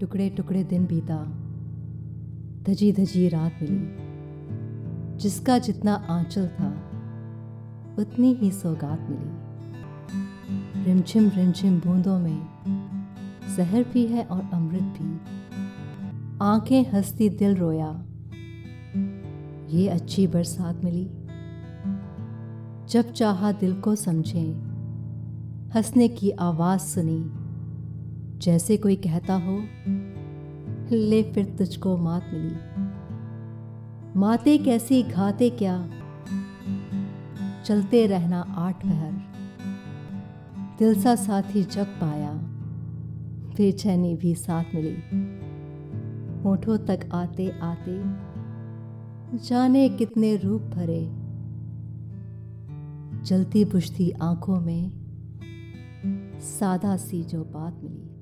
टुकड़े टुकड़े दिन बीता। धजी धजी रात मिली। जिसका जितना आंचल था, उतनी ही सौगात मिली। रिमझिम रिमझिम बूंदों में जहर भी है और अमृत भी। आँखें हंसती दिल रोया। ये अच्छी बरसात मिली। जब चाहा दिल को समझे, हंसने की आवाज़ सुनी। जैसे कोई कहता हो, ले फिर तुझको मात मिली। माते कैसी, घाते क्या? चलते रहना आठ पहर। दिल सा साथी जग पाया, बेचैनी भी साथ मिली। होठों तक आते आते, जाने कितने रूप भरे। जलती बुझती आँखों में सादा सी जो बात मिली।